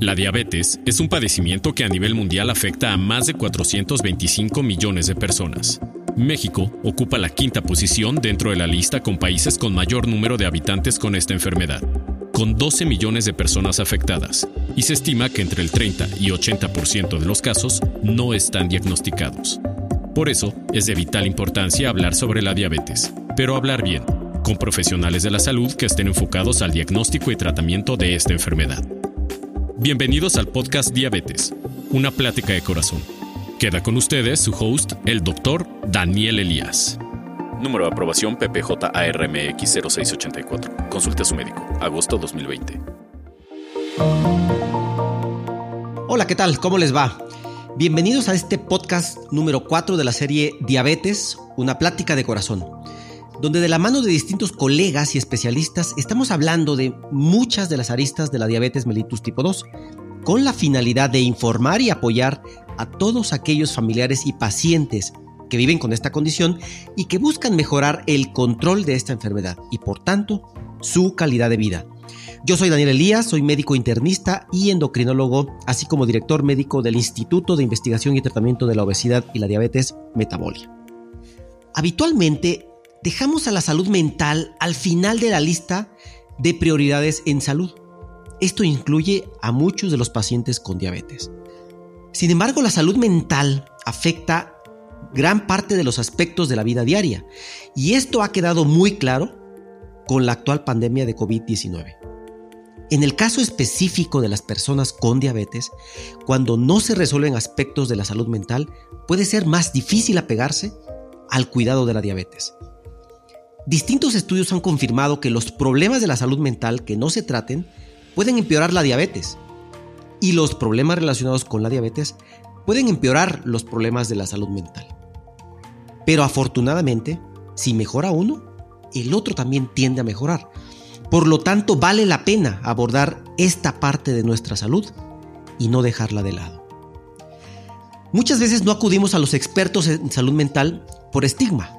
La diabetes es un padecimiento que a nivel mundial afecta a más de 425 millones de personas. México ocupa la quinta posición dentro de la lista con países con mayor número de habitantes con esta enfermedad, con 12 millones de personas afectadas, y se estima que entre el 30 y 80% de los casos no están diagnosticados. Por eso es de vital importancia hablar sobre la diabetes, pero hablar bien, con profesionales de la salud que estén enfocados al diagnóstico y tratamiento de esta enfermedad. Bienvenidos al podcast Diabetes, una plática de corazón. Queda con ustedes su host, el doctor Daniel Elías. Número de aprobación PPJ-ARMX 0684. Consulte a su médico. Agosto 2020. Hola, ¿qué tal? ¿Cómo les va? Bienvenidos a este podcast número 4 de la serie Diabetes, una plática de corazón donde de la mano de distintos colegas y especialistas estamos hablando de muchas de las aristas de la diabetes mellitus tipo 2, con la finalidad de informar y apoyar a todos aquellos familiares y pacientes que viven con esta condición y que buscan mejorar el control de esta enfermedad y por tanto su calidad de vida. Yo soy Daniel Elías, soy médico internista y endocrinólogo, así como director médico del Instituto de Investigación y Tratamiento de la Obesidad y la Diabetes Metabolia. Habitualmente dejamos a la salud mental al final de la lista de prioridades en salud. Esto incluye a muchos de los pacientes con diabetes. Sin embargo, la salud mental afecta gran parte de los aspectos de la vida diaria y esto ha quedado muy claro con la actual pandemia de COVID-19. En el caso específico de las personas con diabetes, cuando no se resuelven aspectos de la salud mental, puede ser más difícil apegarse al cuidado de la diabetes. Distintos estudios han confirmado que los problemas de la salud mental que no se traten pueden empeorar la diabetes y los problemas relacionados con la diabetes pueden empeorar los problemas de la salud mental. Pero afortunadamente, si mejora uno, el otro también tiende a mejorar. Por lo tanto, vale la pena abordar esta parte de nuestra salud y no dejarla de lado. Muchas veces no acudimos a los expertos en salud mental por estigma,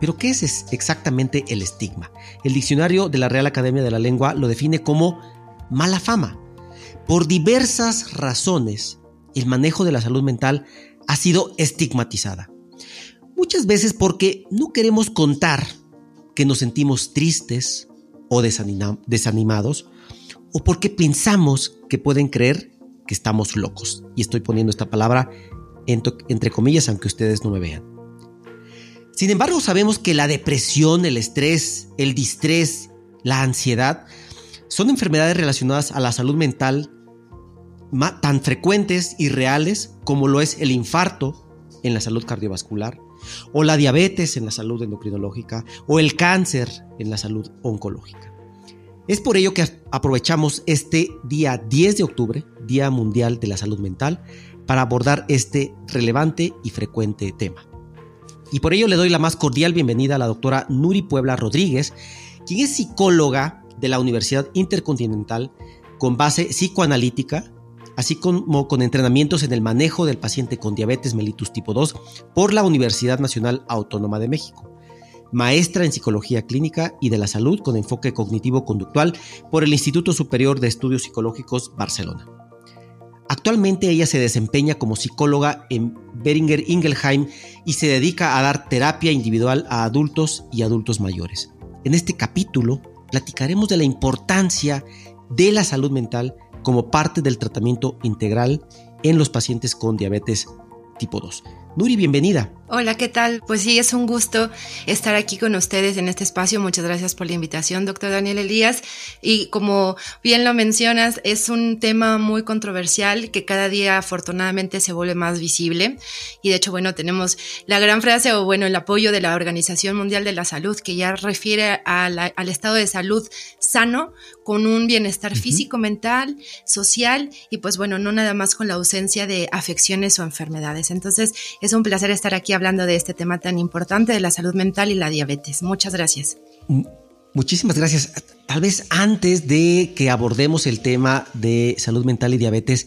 pero ¿qué es exactamente el estigma? El diccionario de la Real Academia de la Lengua lo define como mala fama. Por diversas razones, el manejo de la salud mental ha sido estigmatizada. Muchas veces porque no queremos contar que nos sentimos tristes o desanimados, o porque pensamos que pueden creer que estamos locos. Y estoy poniendo esta palabra entre comillas, aunque ustedes no me vean. Sin embargo, sabemos que la depresión, el estrés, el distrés, la ansiedad son enfermedades relacionadas a la salud mental tan frecuentes y reales como lo es el infarto en la salud cardiovascular, o la diabetes en la salud endocrinológica, o el cáncer en la salud oncológica. Es por ello que aprovechamos este día 10 de octubre, Día Mundial de la Salud Mental, para abordar este relevante y frecuente tema. Y por ello le doy la más cordial bienvenida a la doctora Nuri Puebla Rodríguez, quien es psicóloga de la Universidad Intercontinental con base psicoanalítica, así como con entrenamientos en el manejo del paciente con diabetes mellitus tipo 2 por la Universidad Nacional Autónoma de México. Maestra en Psicología Clínica y de la Salud con enfoque cognitivo-conductual por el Instituto Superior de Estudios Psicológicos Barcelona. Actualmente ella se desempeña como psicóloga en Beringer Ingelheim y se dedica a dar terapia individual a adultos y adultos mayores. En este capítulo platicaremos de la importancia de la salud mental como parte del tratamiento integral en los pacientes con diabetes tipo 2. Nuri, bienvenida. Hola, ¿qué tal? Pues sí, es un gusto estar aquí con ustedes en este espacio. Muchas gracias por la invitación, doctor Daniel Elías. Y como bien lo mencionas, es un tema muy controversial que cada día afortunadamente se vuelve más visible. Y de hecho, bueno, tenemos la gran frase o bueno, el apoyo de la Organización Mundial de la Salud que ya refiere al estado de salud sano con un bienestar físico, mental, social y pues bueno, no nada más con la ausencia de afecciones o enfermedades. Entonces, es un placer estar aquí hablando de este tema tan importante de la salud mental y la diabetes. Muchas gracias. Muchísimas gracias. Tal vez antes de que abordemos el tema de salud mental y diabetes,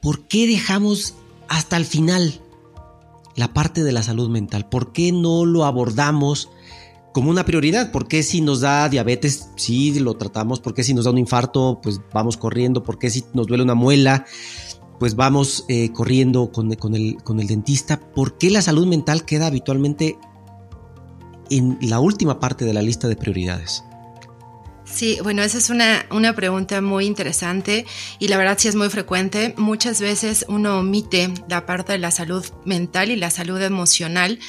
¿por qué dejamos hasta el final la parte de la salud mental? ¿Por qué no lo abordamos como una prioridad. ¿Por qué si nos da diabetes, sí lo tratamos? ¿Por qué si nos da un infarto, pues vamos corriendo? ¿Por qué si nos duele una muela, pues vamos eh, corriendo con, el, con el dentista? ¿Por qué la salud mental queda habitualmente en la última parte de la lista de prioridades? Sí, bueno, esa es una, una, pregunta muy interesante y la verdad sí es muy frecuente. Muchas veces uno omite la parte de la salud mental y la salud emocional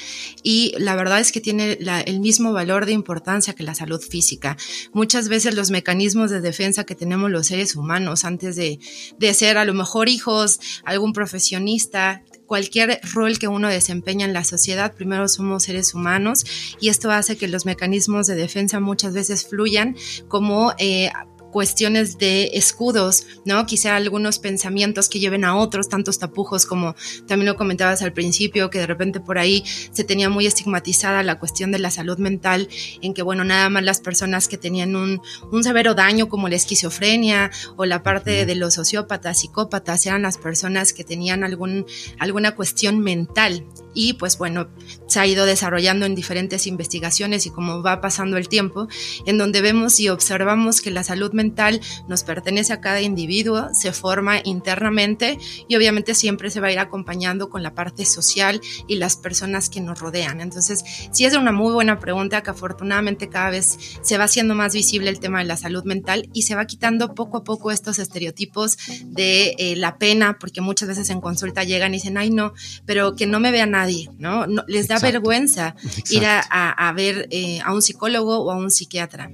y la verdad es que tiene el mismo valor de importancia que la salud física. Muchas veces los mecanismos de defensa que tenemos los seres humanos antes de, de ser a lo mejor hijos, algún profesionista, cualquier rol que uno desempeña en la sociedad, primero somos seres humanos y esto hace que los mecanismos de defensa muchas veces fluyan como eh, cuestiones de escudos, ¿no? Quizá algunos pensamientos que lleven a otros, tantos tapujos como también lo comentabas al principio, que de repente por ahí se tenía muy estigmatizada la cuestión de la salud mental, en que, bueno, nada más las personas que tenían un, un severo daño como la esquizofrenia o la parte de los sociópatas, psicópatas, eran las personas que tenían algún, alguna cuestión mental. Y pues bueno, se ha ido desarrollando en diferentes investigaciones y como va pasando el tiempo, en donde vemos y observamos que la salud mental nos pertenece a cada individuo, se forma internamente y obviamente siempre se va a ir acompañando con la parte social y las personas que nos rodean. Entonces, sí es una muy buena pregunta que afortunadamente cada vez se va haciendo más visible el tema de la salud mental y se va quitando poco a poco estos estereotipos de eh, la pena, porque muchas veces en consulta llegan y dicen, ay no, pero que no me vea nadie, ¿no? les da vergüenza ir a, ver eh, a un psicólogo o a un psiquiatra.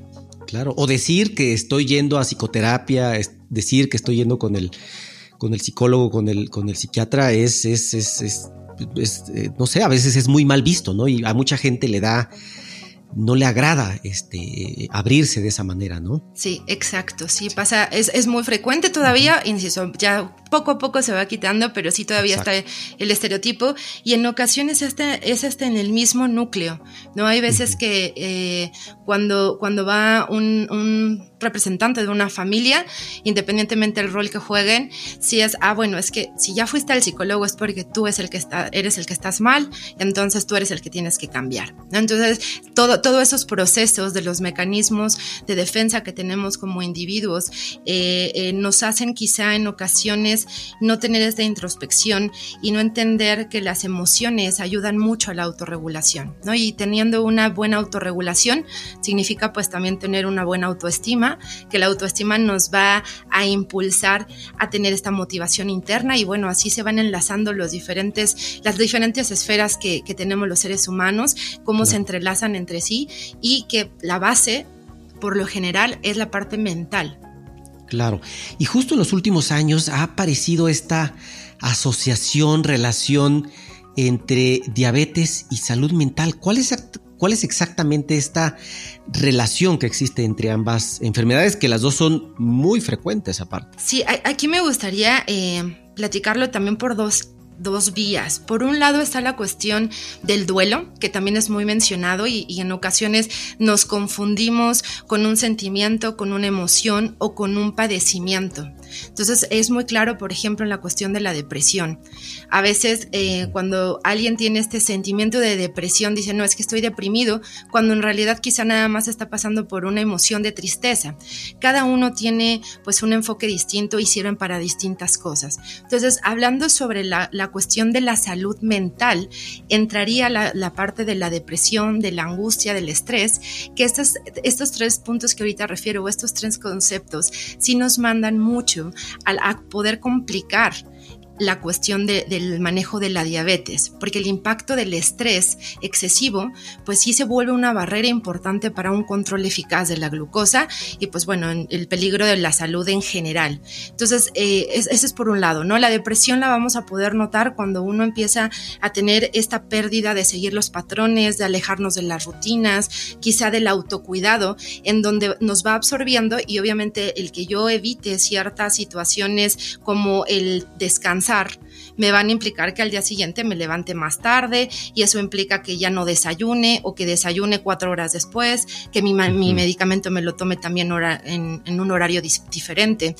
Claro, o decir que estoy yendo a psicoterapia, decir que estoy yendo con el, con el psicólogo, con el, con el psiquiatra, es, es, es, es eh, no sé, a veces es muy mal visto, ¿no? Y a mucha gente le da no le agrada este, abrirse de esa manera, ¿no? Sí, exacto, sí pasa, es, es muy frecuente todavía, insisto, ya poco a poco se va quitando, pero sí todavía está el estereotipo y en ocasiones es hasta en el mismo núcleo, ¿no? Hay veces que eh, cuando, cuando va un, un, representante de una familia, independientemente del rol que jueguen, si es, ah, bueno, es que si ya fuiste al psicólogo es porque tú es el que está, eres el que estás mal, entonces tú eres el que tienes que cambiar, Entonces, todo, todos esos procesos de los mecanismos de defensa que tenemos como individuos eh, eh, nos hacen quizá en ocasiones no tener esta introspección y no entender que las emociones ayudan mucho a la autorregulación, ¿no? Y teniendo una buena autorregulación significa pues también tener una buena autoestima, que la autoestima nos va a impulsar a tener esta motivación interna y bueno, así se van enlazando los diferentes, las diferentes esferas que, tenemos los seres humanos, cómo se entrelazan entre sí y que la base por lo general es la parte mental, Claro. Y justo en los últimos años ha aparecido esta asociación, relación entre diabetes y salud mental. ¿Cuál es, cuál es exactamente esta relación que existe entre ambas enfermedades? Que las dos son muy frecuentes aparte. Sí, aquí me gustaría eh, platicarlo también por dos dos vías. Por un lado está la cuestión del duelo, que también es muy mencionado y, en ocasiones nos confundimos con un sentimiento, con una emoción o con un padecimiento. Entonces es muy claro, por ejemplo, en la cuestión de la depresión. A veces eh, cuando alguien tiene este sentimiento de depresión, dice, no, es que estoy deprimido, cuando en realidad quizá nada más está pasando por una emoción de tristeza. Cada uno tiene pues un enfoque distinto y sirven para distintas cosas. Entonces, hablando sobre la, cuestión de la salud mental, entraría la, parte de la depresión, de la angustia, del estrés, que estos, estos tres puntos que ahorita refiero, o estos tres conceptos, sí nos mandan mucho al poder complicar la cuestión del manejo de la diabetes, porque el impacto del estrés excesivo, pues sí se vuelve una barrera importante para un control eficaz de la glucosa y pues bueno, el peligro de la salud en general. Entonces, eh, ese es por un lado, ¿no? La depresión la vamos a poder notar cuando uno empieza a tener esta pérdida de seguir los patrones, de alejarnos de las rutinas, quizá del autocuidado, en donde nos va absorbiendo y obviamente el que yo evite ciertas situaciones como el descanso descansar me van a implicar que al día siguiente me levante más tarde y eso implica que ya no desayune o que desayune cuatro horas después, que mi, medicamento me lo tome también en, un horario diferente.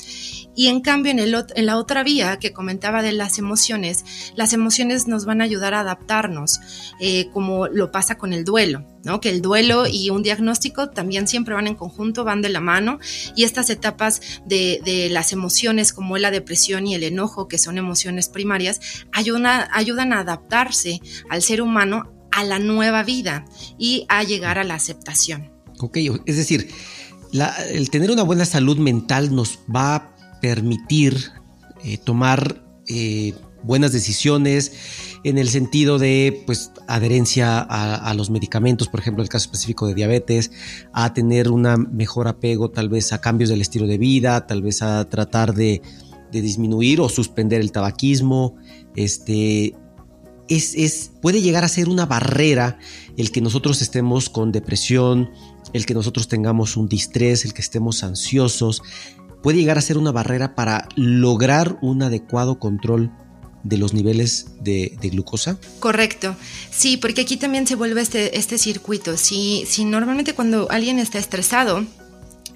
Y en cambio, en, el, en la otra vía que comentaba de las emociones, las emociones nos van a ayudar a adaptarnos, eh, como lo pasa con el duelo. ¿no? Que el duelo y un diagnóstico también siempre van en conjunto, van de la mano y estas etapas de, de las emociones como la depresión y el enojo, que son emociones primarias, ayudan, a adaptarse al ser humano a la nueva vida y a llegar a la aceptación. Ok, es decir, el tener una buena salud mental nos va a permitir eh, tomar eh, buenas decisiones en el sentido de pues adherencia a, los medicamentos, por ejemplo, el caso específico de diabetes, a tener un mejor apego tal vez a cambios del estilo de vida, tal vez a tratar de, disminuir o suspender el tabaquismo, este, es, es, puede llegar a ser una barrera el que nosotros estemos con depresión, el que nosotros tengamos un distrés, el que estemos ansiosos, puede llegar a ser una barrera para lograr un adecuado control de los niveles de, glucosa? Correcto, sí, porque aquí también se vuelve este, este circuito. Si, si normalmente cuando alguien está estresado,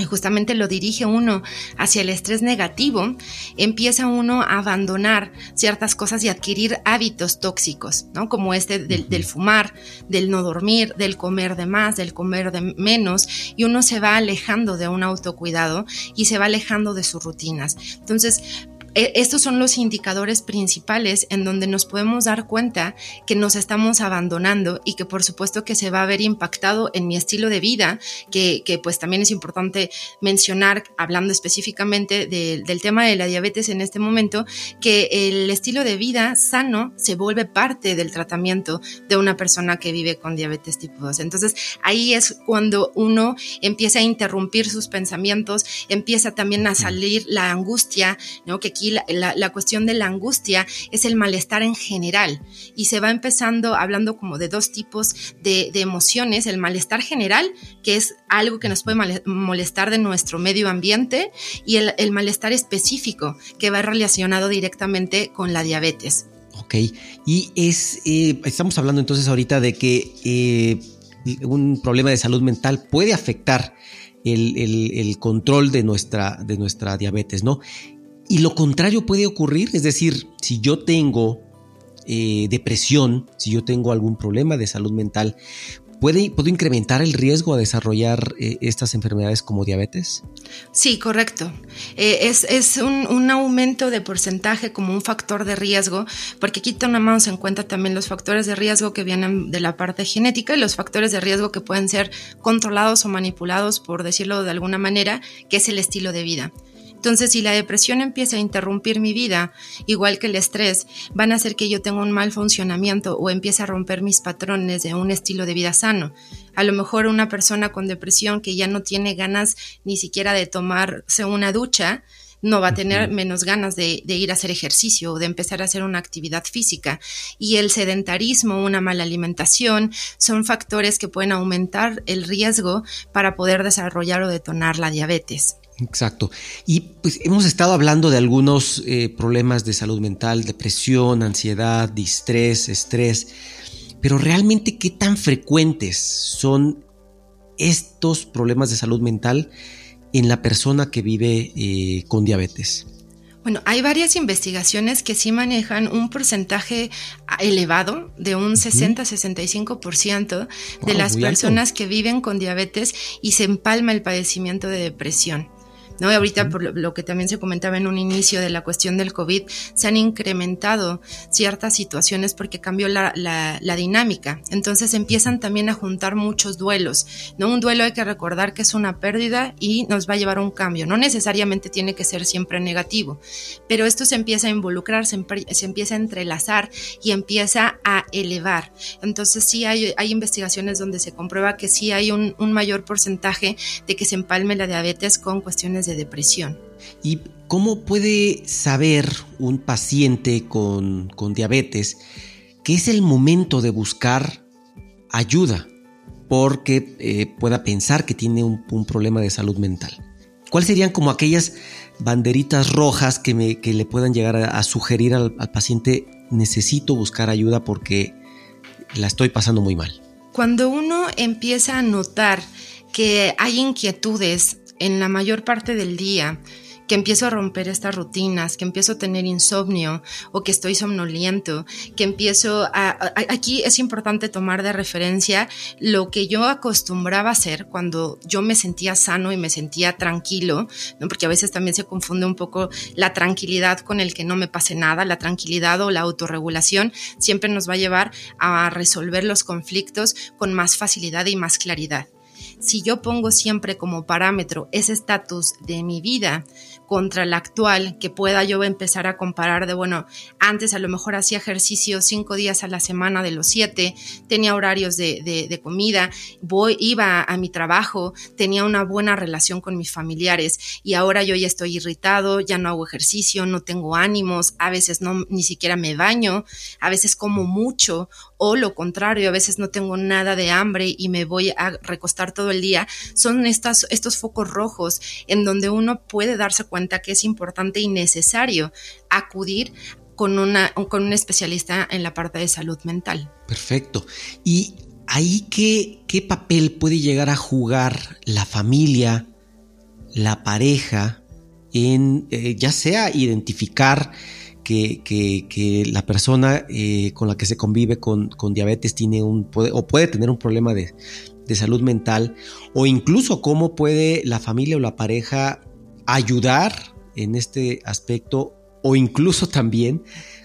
justamente lo dirige uno hacia el estrés negativo, empieza uno a abandonar ciertas cosas y adquirir hábitos tóxicos, ¿no? Como este del, del, fumar, del no dormir, del comer de más, del comer de menos, y uno se va alejando de un autocuidado y se va alejando de sus rutinas. Entonces, estos son los indicadores principales en donde nos podemos dar cuenta que nos estamos abandonando y que por supuesto que se va a ver impactado en mi estilo de vida, que, pues también es importante mencionar, hablando específicamente del tema de la diabetes en este momento, que el estilo de vida sano se vuelve parte del tratamiento de una persona que vive con diabetes tipo 2. Entonces ahí es cuando uno empieza a interrumpir sus pensamientos, empieza también a salir la angustia, ¿no? Que la, cuestión de la angustia es el malestar en general y se va empezando hablando como de dos tipos de, emociones, el malestar general, que es algo que nos puede molestar de nuestro medio ambiente, y el, malestar específico, que va relacionado directamente con la diabetes. Ok, y es, eh, estamos hablando entonces ahorita de que eh, un problema de salud mental puede afectar el, el, control de nuestra, de nuestra diabetes, ¿no? Y lo contrario puede ocurrir, es decir, si yo tengo eh, depresión, si yo tengo algún problema de salud mental, ¿Puede, ¿Puedo incrementar el riesgo a desarrollar eh, estas enfermedades como diabetes? Sí, correcto. Eh, es, un, aumento de porcentaje como un factor de riesgo, porque aquí tomamos en cuenta también los factores de riesgo que vienen de la parte genética y los factores de riesgo que pueden ser controlados o manipulados, por decirlo de alguna manera, que es el estilo de vida. Entonces, si la depresión empieza a interrumpir mi vida, igual que el estrés, van a hacer que yo tenga un mal funcionamiento o empiece a romper mis patrones de un estilo de vida sano. A lo mejor una persona con depresión que ya no tiene ganas ni siquiera de tomarse una ducha, no va a tener menos ganas de, ir a hacer ejercicio o de empezar a hacer una actividad física. Y el sedentarismo, una mala alimentación, son factores que pueden aumentar el riesgo para poder desarrollar o detonar la diabetes. Exacto. Y pues hemos estado hablando de algunos eh, problemas de salud mental, depresión, ansiedad, distrés, estrés, pero realmente qué tan frecuentes son estos problemas de salud mental en la persona que vive eh, con diabetes. Bueno, hay varias investigaciones que sí manejan un porcentaje elevado de un 60-65% de las personas que viven con diabetes y se empalma el padecimiento de depresión. ¿No? ahorita, por lo, que también se comentaba en un inicio de la cuestión del COVID, se han incrementado ciertas situaciones porque cambió la, la, dinámica. Entonces empiezan también a juntar muchos duelos, ¿no? Un duelo hay que recordar que es una pérdida y nos va a llevar a un cambio. No necesariamente tiene que ser siempre negativo, pero esto se empieza a involucrar, se, empieza a entrelazar y empieza a elevar. Entonces sí hay, hay investigaciones donde se comprueba que sí hay un, un mayor porcentaje de que se empalme la diabetes con cuestiones de depresión. ¿Y cómo puede saber un paciente con, diabetes que es el momento de buscar ayuda porque eh, pueda pensar que tiene un, problema de salud mental? ¿Cuáles serían como aquellas banderitas rojas que, me, que le puedan llegar a, sugerir al, al paciente necesito buscar ayuda porque la estoy pasando muy mal? Cuando uno empieza a notar que hay inquietudes en la mayor parte del día, que empiezo a romper estas rutinas, que empiezo a tener insomnio o que estoy somnoliento, que empiezo a, Aquí es importante tomar de referencia lo que yo acostumbraba a hacer cuando yo me sentía sano y me sentía tranquilo, porque a veces también se confunde un poco la tranquilidad con el que no me pase nada, la tranquilidad o la autorregulación siempre nos va a llevar a resolver los conflictos con más facilidad y más claridad si yo pongo siempre como parámetro ese estatus de mi vida contra la actual, que pueda yo empezar a comparar de, bueno, antes a lo mejor hacía ejercicio cinco días a la semana de los siete, tenía horarios de, comida, voy, iba a mi trabajo, tenía una buena relación con mis familiares y ahora yo ya estoy irritado, ya no hago ejercicio, no tengo ánimos, a veces no ni siquiera me baño, a veces como mucho o lo contrario, a veces no tengo nada de hambre y me voy a recostar todo el día, son estas, estos focos rojos en donde uno puede darse cuenta que es importante y necesario acudir con, una, con un especialista en la parte de salud mental. Perfecto. ¿Y ahí qué, qué papel puede llegar a jugar la familia, la pareja, en eh, ya sea identificar que, que, la persona eh, con la que se convive con, con diabetes tiene un, o puede tener un problema de, de, salud mental, o incluso cómo puede la familia o la pareja ayudar en este aspecto o incluso también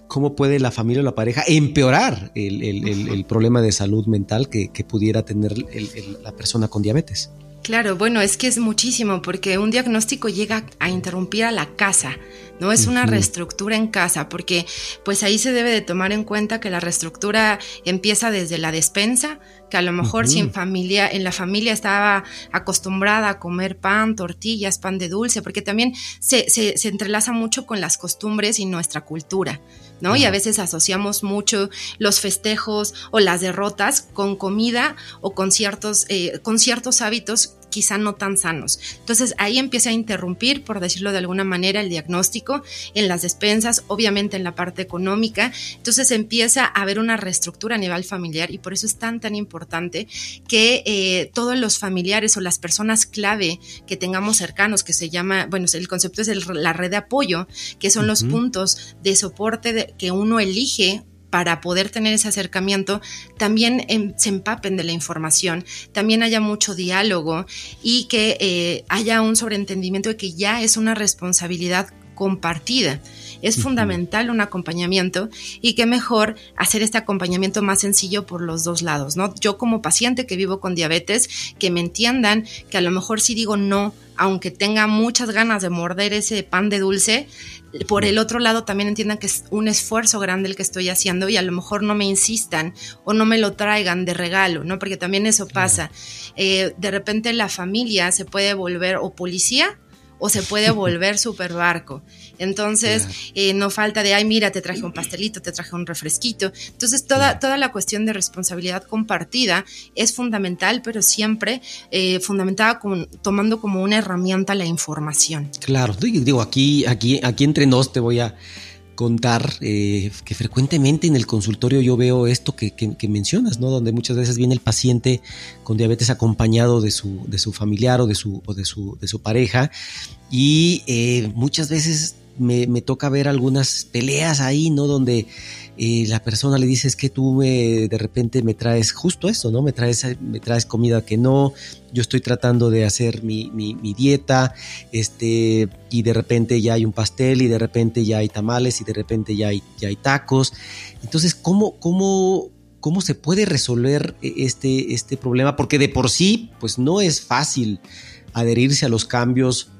cómo puede la familia o la pareja empeorar el, problema de salud mental que, pudiera tener la persona con diabetes. Claro, bueno, es que es muchísimo porque un diagnóstico llega a interrumpir a la casa, ¿no? Es una reestructura en casa porque pues ahí se debe de tomar en cuenta que la reestructura empieza desde la despensa, que a lo mejor sin familia, en la familia estaba acostumbrada a comer pan, tortillas, pan de dulce, porque también se, se, se entrelaza mucho con las costumbres y nuestra cultura. ¿no? Y a veces asociamos mucho los festejos o las derrotas con comida o con ciertos, eh, con ciertos hábitos quizá no tan sanos. Entonces ahí empieza a interrumpir, por decirlo de alguna manera, el diagnóstico en las despensas, obviamente en la parte económica. Entonces empieza a haber una reestructura a nivel familiar y por eso es tan, tan importante que eh, todos los familiares o las personas clave que tengamos cercanos, que se llama, bueno, el concepto es la red de apoyo, que son los puntos de soporte que uno elige para poder tener ese acercamiento, también em, se empapen de la información, también haya mucho diálogo y que eh, haya un sobreentendimiento de que ya es una responsabilidad compartida. Es fundamental un acompañamiento y que mejor hacer este acompañamiento más sencillo por los dos lados, ¿no? Yo como paciente que vivo con diabetes, que me entiendan que a lo mejor si digo no, aunque tenga muchas ganas de morder ese pan de dulce, por el otro lado también entiendan que es un esfuerzo grande el que estoy haciendo y a lo mejor no me insistan o no me lo traigan de regalo, ¿no? Porque también eso pasa. Eh, de repente la familia se puede volver o policía o se puede volver super barco. Entonces, eh, no falta de, ay, mira, te traje un pastelito, te traje un refresquito. Entonces, toda, toda la cuestión de responsabilidad compartida es fundamental, pero siempre eh, fundamentada con, tomando como una herramienta la información. Claro, digo, aquí, aquí, aquí entre nos te voy a contar eh, que frecuentemente en el consultorio yo veo esto que, mencionas, ¿no? Donde muchas veces viene el paciente con diabetes acompañado de su, de su familiar o de su, o de su, de su pareja y eh, muchas veces me, me, toca ver algunas peleas ahí, ¿no? Donde y la persona le dice es que tú me, de repente me traes justo eso, ¿no? Me traes, me traes comida que no, yo estoy tratando de hacer mi, mi, dieta, este, y de repente ya hay un pastel y de repente ya hay tamales y de repente ya hay, ya hay tacos. Entonces, ¿cómo, cómo, cómo se puede resolver este, este problema? Porque de por sí, pues no es fácil adherirse a los cambios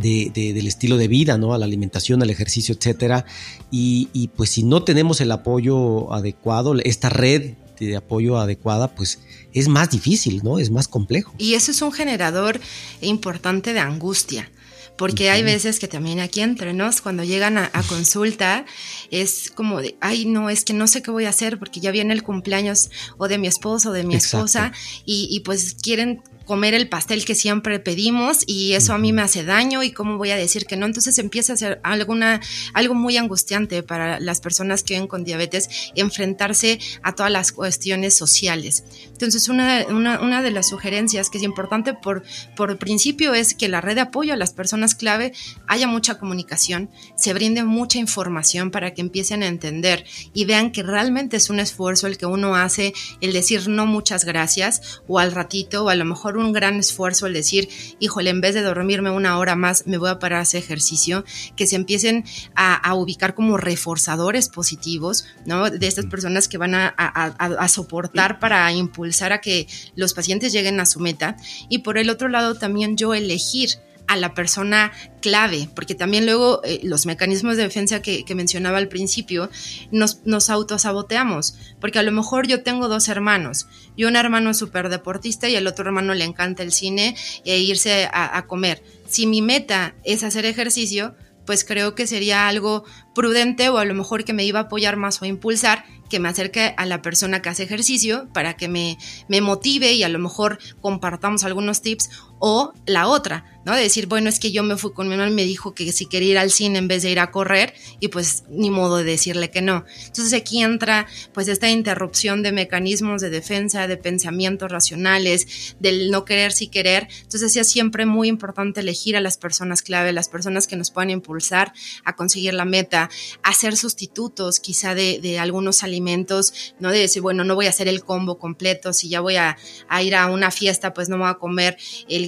del estilo de vida, ¿no? A la alimentación, al ejercicio, etcétera. Y, pues si no tenemos el apoyo adecuado, esta red de apoyo adecuada, pues es más difícil, ¿no? Es más complejo. Y eso es un generador importante de angustia porque hay veces que también aquí entre nos, cuando llegan a, consulta, es como de, ay, no, es que no sé qué voy a hacer porque ya viene el cumpleaños o de mi esposo o de mi esposa y, y, pues quieren comer el pastel que siempre pedimos y eso a mí me hace daño y cómo voy a decir que no. Entonces empieza a ser alguna, algo muy angustiante para las personas que viven con diabetes enfrentarse a todas las cuestiones sociales. Entonces una, una, una de las sugerencias que es importante por, por principio es que la red de apoyo a las personas clave haya mucha comunicación, se brinde mucha información para que empiecen a entender y vean que realmente es un esfuerzo el que uno hace el decir no muchas gracias o al ratito o a lo mejor un gran esfuerzo el decir, híjole, en vez de dormirme una hora más, me voy a parar a hacer ejercicio, que se empiecen a, ubicar como reforzadores positivos, ¿no? De estas personas que van a, a soportar para impulsar a que los pacientes lleguen a su meta. Y por el otro lado, también yo elegir a la persona clave, porque también luego eh, los mecanismos de defensa que, mencionaba al principio nos, nos autosaboteamos, porque a lo mejor yo tengo dos hermanos, y un hermano es súper deportista y el otro hermano le encanta el cine e irse a comer. Si mi meta es hacer ejercicio, pues creo que sería algo prudente o a lo mejor que me iba a apoyar más o impulsar que me acerque a la persona que hace ejercicio para que me, me motive y a lo mejor compartamos algunos tips o la otra, ¿no? De decir, bueno, es que yo me fui con mi mamá y me dijo que si quería ir al cine en vez de ir a correr y pues ni modo de decirle que no. Entonces aquí entra pues esta interrupción de mecanismos de defensa, de pensamientos racionales, del no querer si querer. Entonces es siempre muy importante elegir a las personas clave, las personas que nos puedan impulsar a conseguir la meta, hacer sustitutos quizá de, de algunos alimentos, no de decir, bueno, no voy a hacer el combo completo, si ya voy a, a ir a una fiesta, pues no voy a comer el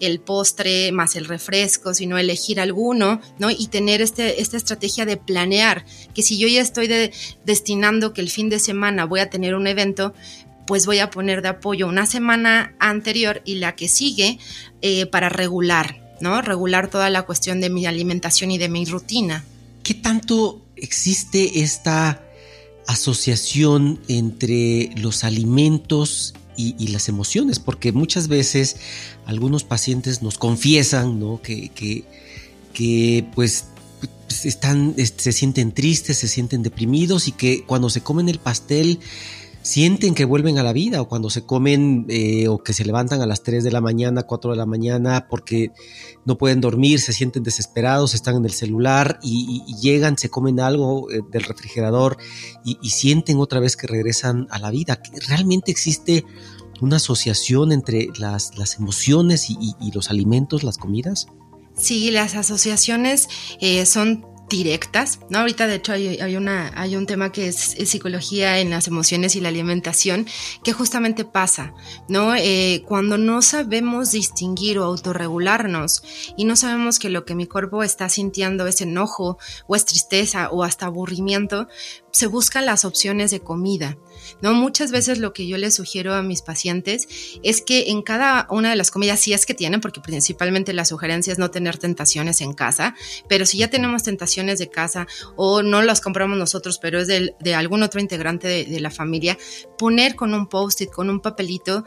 el postre, más el refresco, sino elegir alguno, ¿no? Y tener este, esta estrategia de planear, que si yo ya estoy destinando que el fin de semana voy a tener un evento, pues voy a poner de apoyo una semana anterior y la que sigue eh, para regular, ¿no? Regular toda la cuestión de mi alimentación y de mi rutina. ¿Qué tanto existe esta asociación entre los alimentos y, las emociones, porque muchas veces algunos pacientes nos confiesan ¿no? que, que, que pues están, se sienten tristes, se sienten deprimidos y que cuando se comen el pastel sienten que vuelven a la vida o cuando se comen eh, o que se levantan a las 3 de la mañana, 4 de la mañana porque no pueden dormir, se sienten desesperados, están en el celular y, llegan, se comen algo eh, del refrigerador y, sienten otra vez que regresan a la vida. ¿Realmente existe una asociación entre las, emociones y, los alimentos, las comidas? Sí, las asociaciones eh, son directas, ¿no? Ahorita de hecho hay, una, hay un tema que es, psicología en las emociones y la alimentación que justamente pasa, ¿no? Eh, cuando no sabemos distinguir o autorregularnos y no sabemos que lo que mi cuerpo está sintiendo es enojo o es tristeza o hasta aburrimiento, se buscan las opciones de comida. ¿No? Muchas veces lo que yo les sugiero a mis pacientes es que en cada una de las comidas, si es que tienen, porque principalmente la sugerencia es no tener tentaciones en casa, pero si ya tenemos tentaciones de casa o no las compramos nosotros, pero es de, algún otro integrante de, de la familia, poner con un post-it, con un papelito,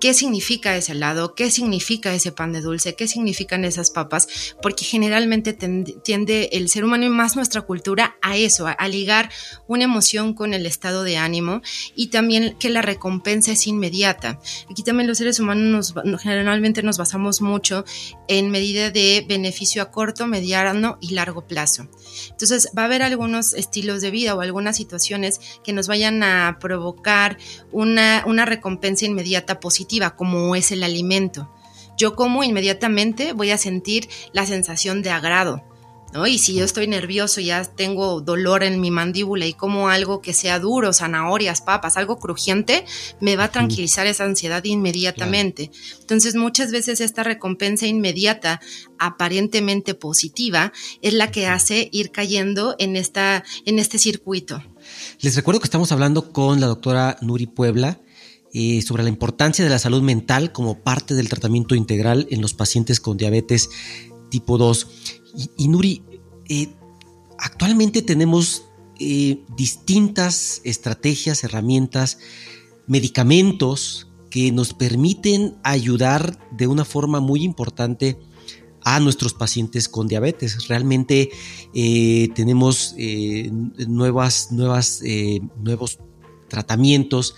qué significa ese helado, qué significa ese pan de dulce, qué significan esas papas, porque generalmente tiende el ser humano y más nuestra cultura a eso, a, ligar una emoción con el estado de ánimo y también que la recompensa es inmediata. Aquí también los seres humanos generalmente nos basamos mucho en medida de beneficio a corto, mediano y largo plazo. Entonces va a haber algunos estilos de vida o algunas situaciones que nos vayan a provocar una, una recompensa inmediata positiva como es el alimento. Yo como inmediatamente voy a sentir la sensación de agrado, ¿no? Y si yo estoy nervioso, ya tengo dolor en mi mandíbula y como algo que sea duro, zanahorias, papas, algo crujiente, me va a tranquilizar esa ansiedad inmediatamente. Entonces, muchas veces esta recompensa inmediata, aparentemente positiva, es la que hace ir cayendo en, esta, en este circuito. Les recuerdo que estamos hablando con la doctora Nuri Puebla. Eh, sobre la importancia de la salud mental como parte del tratamiento integral en los pacientes con diabetes tipo 2. Y, Nuri, eh, actualmente tenemos eh, distintas estrategias, herramientas, medicamentos que nos permiten ayudar de una forma muy importante a nuestros pacientes con diabetes. Realmente tenemos nuevas, nuevas, nuevos tratamientos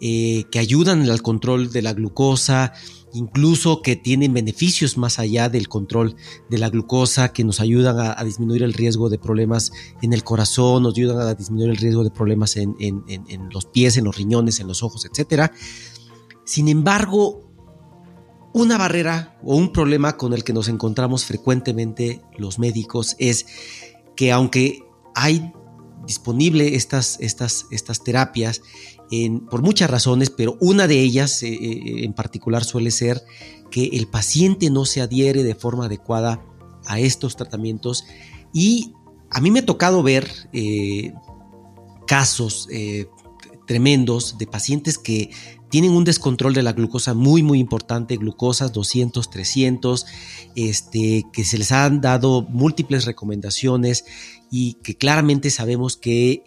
eh, que ayudan al control de la glucosa, incluso que tienen beneficios más allá del control de la glucosa, que nos ayudan a, disminuir el riesgo de problemas en el corazón, nos ayudan a disminuir el riesgo de problemas en, los pies, en los riñones, en los ojos, etc. Sin embargo, una barrera o un problema con el que nos encontramos frecuentemente los médicos es que aunque hay disponible estas, estas, estas terapias por muchas razones, pero una de ellas eh, eh, en particular suele ser que el paciente no se adhiere de forma adecuada a estos tratamientos. Y a mí me ha tocado ver eh, casos tremendos de pacientes que tienen un descontrol de la glucosa muy muy importante, glucosas 200, 300, este, que se les han dado múltiples recomendaciones y que claramente sabemos que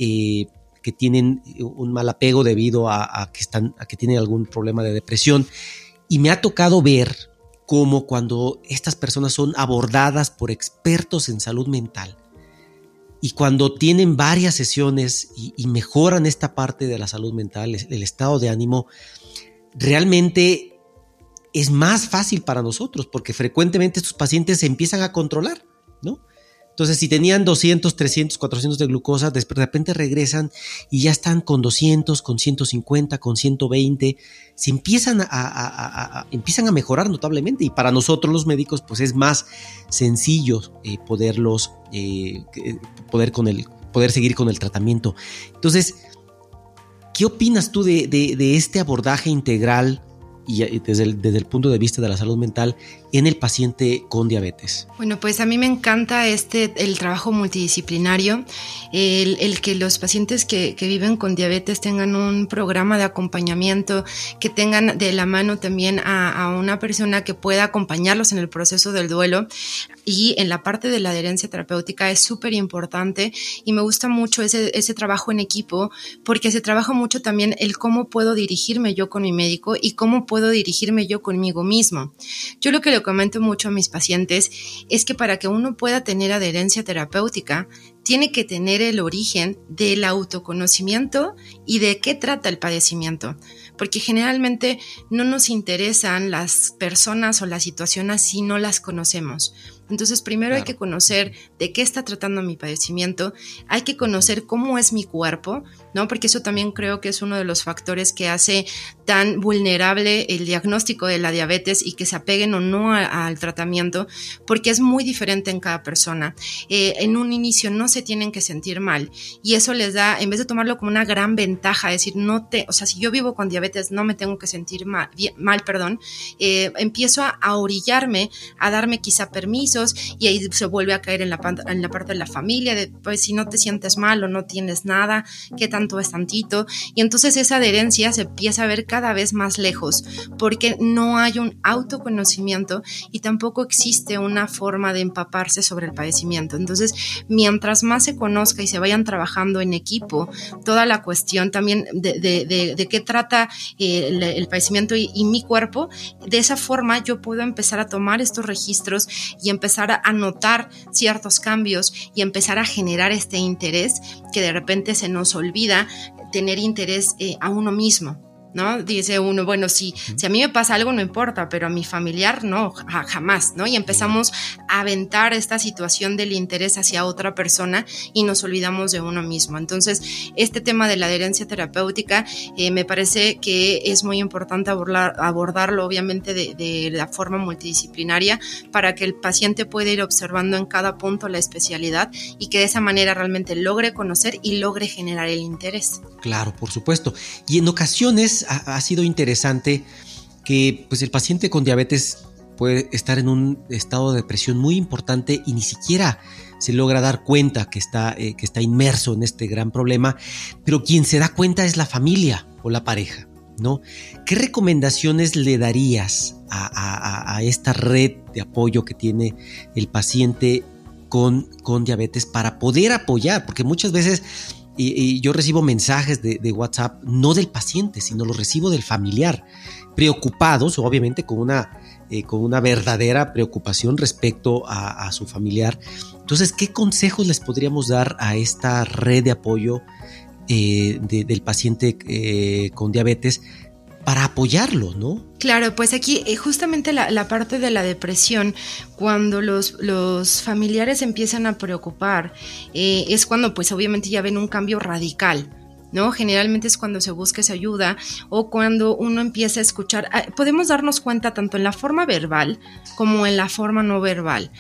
que tienen un mal apego debido a, que están, a que tienen algún problema de depresión. Y me ha tocado ver cómo cuando estas personas son abordadas por expertos en salud mental y cuando tienen varias sesiones y, mejoran esta parte de la salud mental, el estado de ánimo, realmente es más fácil para nosotros porque frecuentemente estos pacientes se empiezan a controlar, ¿no? Entonces, si tenían 200, 300, 400 de glucosa, de repente regresan y ya están con 200, con 150, con 120, se empiezan a, empiezan a mejorar notablemente y para nosotros los médicos pues es más sencillo eh, poderlos, eh, poder, con el, poder seguir con el tratamiento. Entonces, ¿qué opinas tú de, este abordaje integral y el, desde el punto de vista de la salud mental en el paciente con diabetes? Bueno, pues a mí me encanta este, el trabajo multidisciplinario, el, el que los pacientes que, que, viven con diabetes tengan un programa de acompañamiento, que tengan de la mano también a, a una persona que pueda acompañarlos en el proceso del duelo y en la parte de la adherencia terapéutica es súper importante y me gusta mucho ese, ese trabajo en equipo porque se trabaja mucho también el cómo puedo dirigirme yo con mi médico y cómo puedo dirigirme yo conmigo mismo. Yo lo que le comento mucho a mis pacientes es que para que uno pueda tener adherencia terapéutica, tiene que tener el origen del autoconocimiento y de qué trata el padecimiento porque generalmente no nos interesan las personas o las situaciones si no las conocemos. Entonces, primero hay que conocer de qué está tratando mi padecimiento, hay que conocer cómo es mi cuerpo, ¿no? Porque eso también creo que es uno de los factores que hace tan vulnerable el diagnóstico de la diabetes y que se apeguen o no al tratamiento, porque es muy diferente en cada persona. Eh, en un inicio no se tienen que sentir mal y eso les da, en vez de tomarlo como una gran ventaja, decir, no te, o sea, si yo vivo con diabetes no me tengo que sentir mal, mal perdón, eh, empiezo a, orillarme, a darme quizá permiso y ahí se vuelve a caer en la, parte de la familia, de pues si no te sientes mal o no tienes nada, qué tanto es tantito. Y entonces esa adherencia se empieza a ver cada vez más lejos porque no hay un autoconocimiento y tampoco existe una forma de empaparse sobre el padecimiento. Entonces, mientras más se conozca y se vayan trabajando en equipo, toda la cuestión también de, qué trata eh, el, padecimiento y, mi cuerpo, de esa forma yo puedo empezar a tomar estos registros y empezar empezar a notar ciertos cambios y empezar a generar este interés que de repente se nos olvida tener interés eh, a uno mismo. ¿No? Dice uno, bueno, si, si a mí me pasa algo no importa, pero a mi familiar no, jamás, ¿no? Y empezamos a aventar esta situación del interés hacia otra persona y nos olvidamos de uno mismo. Entonces, este tema de la adherencia terapéutica eh, me parece que es muy importante abordarlo, obviamente, de, de, la forma multidisciplinaria para que el paciente pueda ir observando en cada punto la especialidad y que de esa manera realmente logre conocer y logre generar el interés. Claro, por supuesto. Y en ocasiones ha, sido interesante que pues, el paciente con diabetes puede estar en un estado de depresión muy importante y ni siquiera se logra dar cuenta que está, eh, que está inmerso en este gran problema, pero quien se da cuenta es la familia o la pareja, ¿no? ¿Qué recomendaciones le darías a, esta red de apoyo que tiene el paciente con, con diabetes para poder apoyar? Porque muchas veces y, yo recibo mensajes de, WhatsApp no del paciente, sino los recibo del familiar, preocupados, obviamente con una, eh, con una verdadera preocupación respecto a, su familiar. Entonces, ¿qué consejos les podríamos dar a esta red de apoyo eh, del paciente eh, con diabetes para apoyarlo, ¿no? Claro, pues aquí eh, justamente la, parte de la depresión, cuando los, los familiares empiezan a preocupar, eh, es cuando pues obviamente ya ven un cambio radical. ¿no? Generalmente es cuando se busca esa ayuda o cuando uno empieza a escuchar. Ah, podemos darnos cuenta tanto en la forma verbal como en la forma no verbal.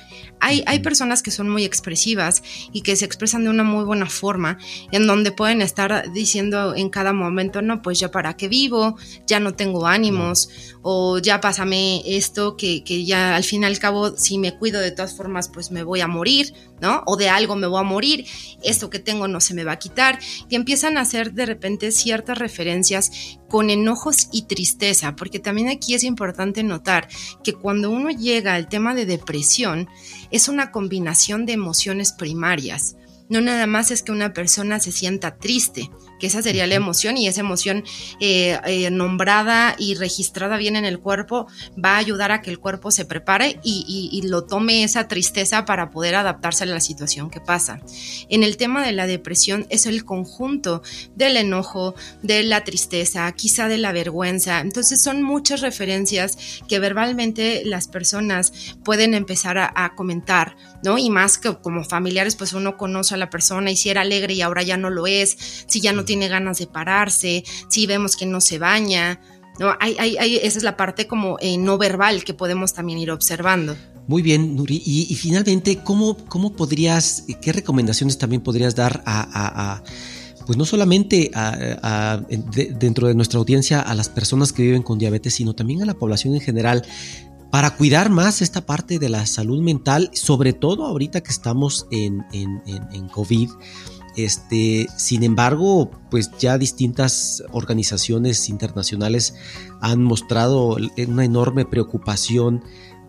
Hay, hay, personas que son muy expresivas y que se expresan de una muy buena forma, en donde pueden estar diciendo en cada momento, no, pues ya para qué vivo, ya no tengo ánimos, o ya pásame esto, que, que ya al fin y al cabo, si me cuido de todas formas, pues me voy a morir, ¿no? O de algo me voy a morir, esto que tengo no se me va a quitar, y empiezan a hacer de repente ciertas referencias con enojos y tristeza, porque también aquí es importante notar que cuando uno llega al tema de depresión, es una combinación de emociones primarias. No nada más es que una persona se sienta triste, que esa sería la emoción y esa emoción eh, eh, nombrada y registrada bien en el cuerpo va a ayudar a que el cuerpo se prepare y, y, lo tome esa tristeza para poder adaptarse a la situación que pasa. En el tema de la depresión es el conjunto del enojo, de la tristeza, quizá de la vergüenza. Entonces son muchas referencias que verbalmente las personas pueden empezar a, a comentar, ¿no? Y más que como familiares, pues uno conoce a la persona y si era alegre y ahora ya no lo es, si ya no tiene tiene ganas de pararse, si vemos que no se baña, ¿no? Hay, hay, esa es la parte como eh, no verbal que podemos también ir observando. Muy bien, Nuri. Y, finalmente, ¿cómo, ¿cómo podrías, qué recomendaciones también podrías dar a, pues no solamente a, dentro de nuestra audiencia a las personas que viven con diabetes, sino también a la población en general, para cuidar más esta parte de la salud mental, sobre todo ahorita que estamos en, en, en COVID? Este, sin embargo, pues ya distintas organizaciones internacionales han mostrado una enorme preocupación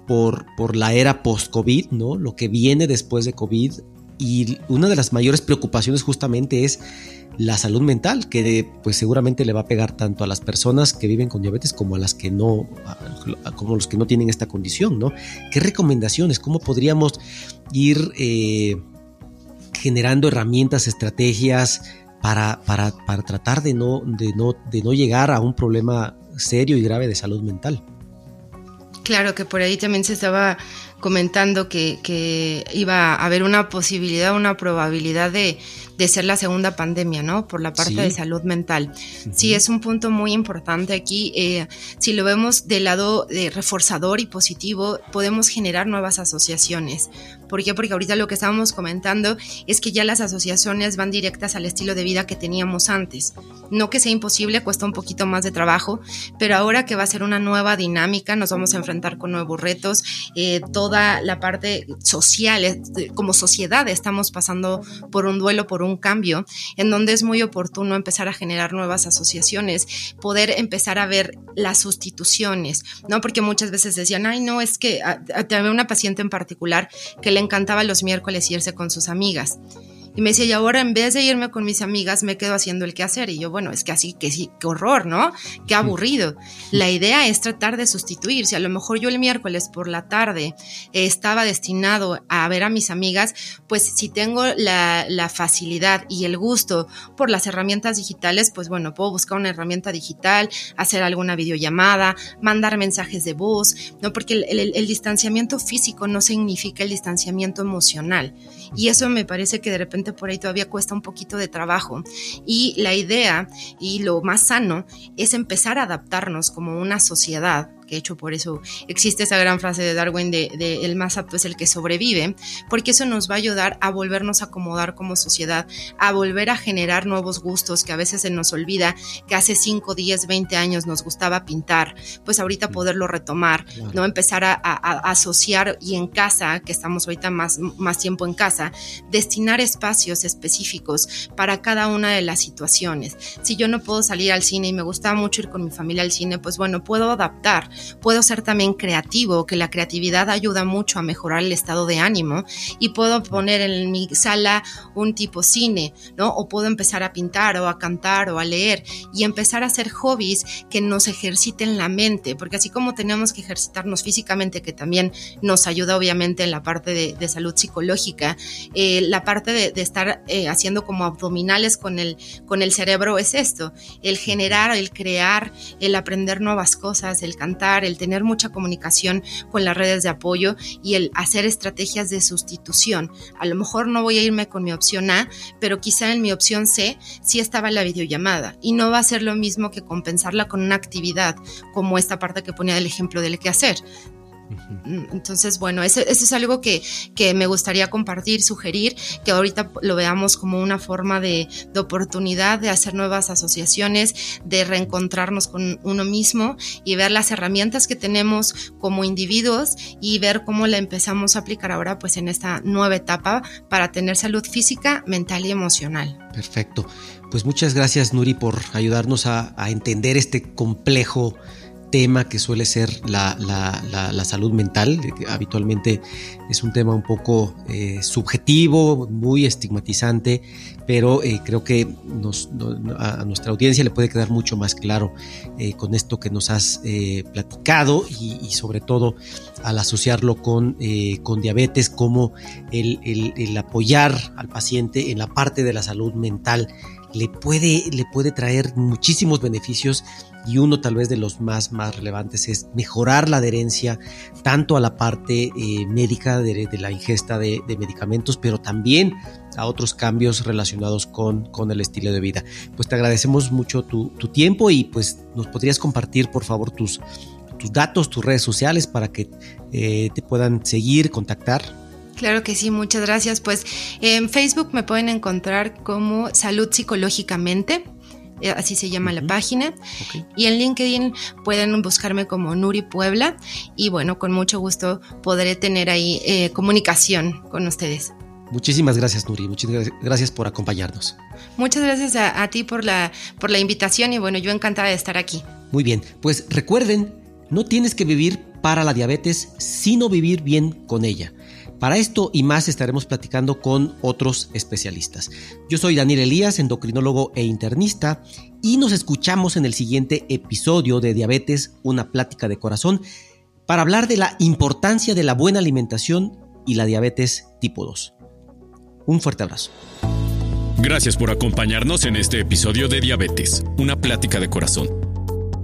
por, por la era post-COVID, ¿no? Lo que viene después de COVID. Y una de las mayores preocupaciones justamente es la salud mental, que pues seguramente le va a pegar tanto a las personas que viven con diabetes como a las que no, como los que no tienen esta condición, ¿no? ¿Qué recomendaciones? ¿Cómo podríamos ir eh, generando herramientas, estrategias para, para, para tratar de no, de, no, de no llegar a un problema serio y grave de salud mental. Claro que por ahí también se estaba comentando que, que, iba a haber una posibilidad, una probabilidad de, de ser la segunda pandemia, ¿no? Por la parte de salud mental. Sí, es un punto muy importante aquí. Eh, si lo vemos del lado de reforzador y positivo, podemos generar nuevas asociaciones. ¿Por qué? Porque ahorita lo que estábamos comentando es que ya las asociaciones van directas al estilo de vida que teníamos antes. No que sea imposible, cuesta un poquito más de trabajo, pero ahora que va a ser una nueva dinámica, nos vamos a enfrentar con nuevos retos. Eh, toda la parte social, como sociedad, estamos pasando por un duelo, por un cambio, en donde es muy oportuno empezar a generar nuevas asociaciones, poder empezar a ver las sustituciones, ¿no? Porque muchas veces decían, ay, no, es que a, a, una paciente en particular que le encantaba los miércoles irse con sus amigas. Y me decía, y ahora en vez de irme con mis amigas, me quedo haciendo el quehacer. Y yo, bueno, es que así, que sí, qué horror, ¿no? Qué aburrido. La idea es tratar de sustituir. Si a lo mejor yo el miércoles por la tarde estaba destinado a ver a mis amigas, pues si tengo la, la facilidad y el gusto por las herramientas digitales, pues bueno, puedo buscar una herramienta digital, hacer alguna videollamada, mandar mensajes de voz, ¿no? Porque el, el, el distanciamiento físico no significa el distanciamiento emocional. Y eso me parece que de repente por ahí todavía cuesta un poquito de trabajo. Y la idea y lo más sano es empezar a adaptarnos como una sociedad que hecho por eso existe esa gran frase de Darwin de, el más apto es el que sobrevive, porque eso nos va a ayudar a volvernos a acomodar como sociedad, a volver a generar nuevos gustos que a veces se nos olvida que hace 5, 10, 20 años nos gustaba pintar, pues ahorita poderlo retomar, ¿no? Empezar a, asociar y en casa, que estamos ahorita más, más tiempo en casa, destinar espacios específicos para cada una de las situaciones. Si yo no puedo salir al cine y me gusta mucho ir con mi familia al cine, pues bueno, puedo adaptar Puedo ser también creativo, que la creatividad ayuda mucho a mejorar el estado de ánimo y puedo poner en mi sala un tipo cine, ¿no? O puedo empezar a pintar o a cantar o a leer y empezar a hacer hobbies que nos ejerciten la mente, porque así como tenemos que ejercitarnos físicamente, que también nos ayuda obviamente en la parte de, salud psicológica, eh, la parte de, estar eh, haciendo como abdominales con el, con el cerebro es esto, el generar, el crear, el aprender nuevas cosas, el cantar, el tener mucha comunicación con las redes de apoyo y el hacer estrategias de sustitución. A lo mejor no voy a irme con mi opción A, pero quizá en mi opción C sí estaba la videollamada y no va a ser lo mismo que compensarla con una actividad como esta parte que ponía del ejemplo del que hacer. Mm, entonces, bueno, eso, es algo que, me gustaría compartir, sugerir, que ahorita lo veamos como una forma de, oportunidad de hacer nuevas asociaciones, de reencontrarnos con uno mismo y ver las herramientas que tenemos como individuos y ver cómo la empezamos a aplicar ahora pues en esta nueva etapa para tener salud física, mental y emocional. Perfecto. Pues muchas gracias Nuri por ayudarnos a, a entender este complejo tema que suele ser la, salud mental. Habitualmente es un tema un poco eh, subjetivo, muy estigmatizante, pero eh, creo que a nuestra audiencia le puede quedar mucho más claro eh, con esto que nos has platicado y, sobre todo al asociarlo con, con diabetes, como el, el apoyar al paciente en la parte de la salud mental le puede, le puede traer muchísimos beneficios y uno tal vez de los más, más relevantes es mejorar la adherencia tanto a la parte eh, médica de, la ingesta de, medicamentos, pero también a otros cambios relacionados con, con el estilo de vida. Pues te agradecemos mucho tu, tiempo y pues nos podrías compartir por favor tus, tus datos, tus redes sociales para que eh, te puedan seguir, contactar. Claro que sí, muchas gracias. Pues en Facebook me pueden encontrar como Salud Psicológicamente, así se llama la página. Y en LinkedIn pueden buscarme como Nuri Puebla y bueno, con mucho gusto podré tener ahí eh, comunicación con ustedes. Muchísimas gracias, Nuri. Muchas gracias por acompañarnos. Muchas gracias a, a, ti por la, por la invitación y bueno, yo encantada de estar aquí. Muy bien, pues recuerden, no tienes que vivir para la diabetes, sino vivir bien con ella. Para esto y más estaremos platicando con otros especialistas. Yo soy Daniel Elías, endocrinólogo e internista, y nos escuchamos en el siguiente episodio de Diabetes, una plática de corazón, para hablar de la importancia de la buena alimentación y la diabetes tipo 2. Un fuerte abrazo. Gracias por acompañarnos en este episodio de Diabetes, una plática de corazón.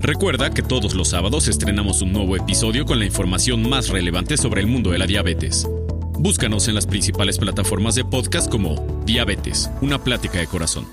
Recuerda que todos los sábados estrenamos un nuevo episodio con la información más relevante sobre el mundo de la diabetes. Búscanos en las principales plataformas de podcast como Diabetes, una plática de corazón.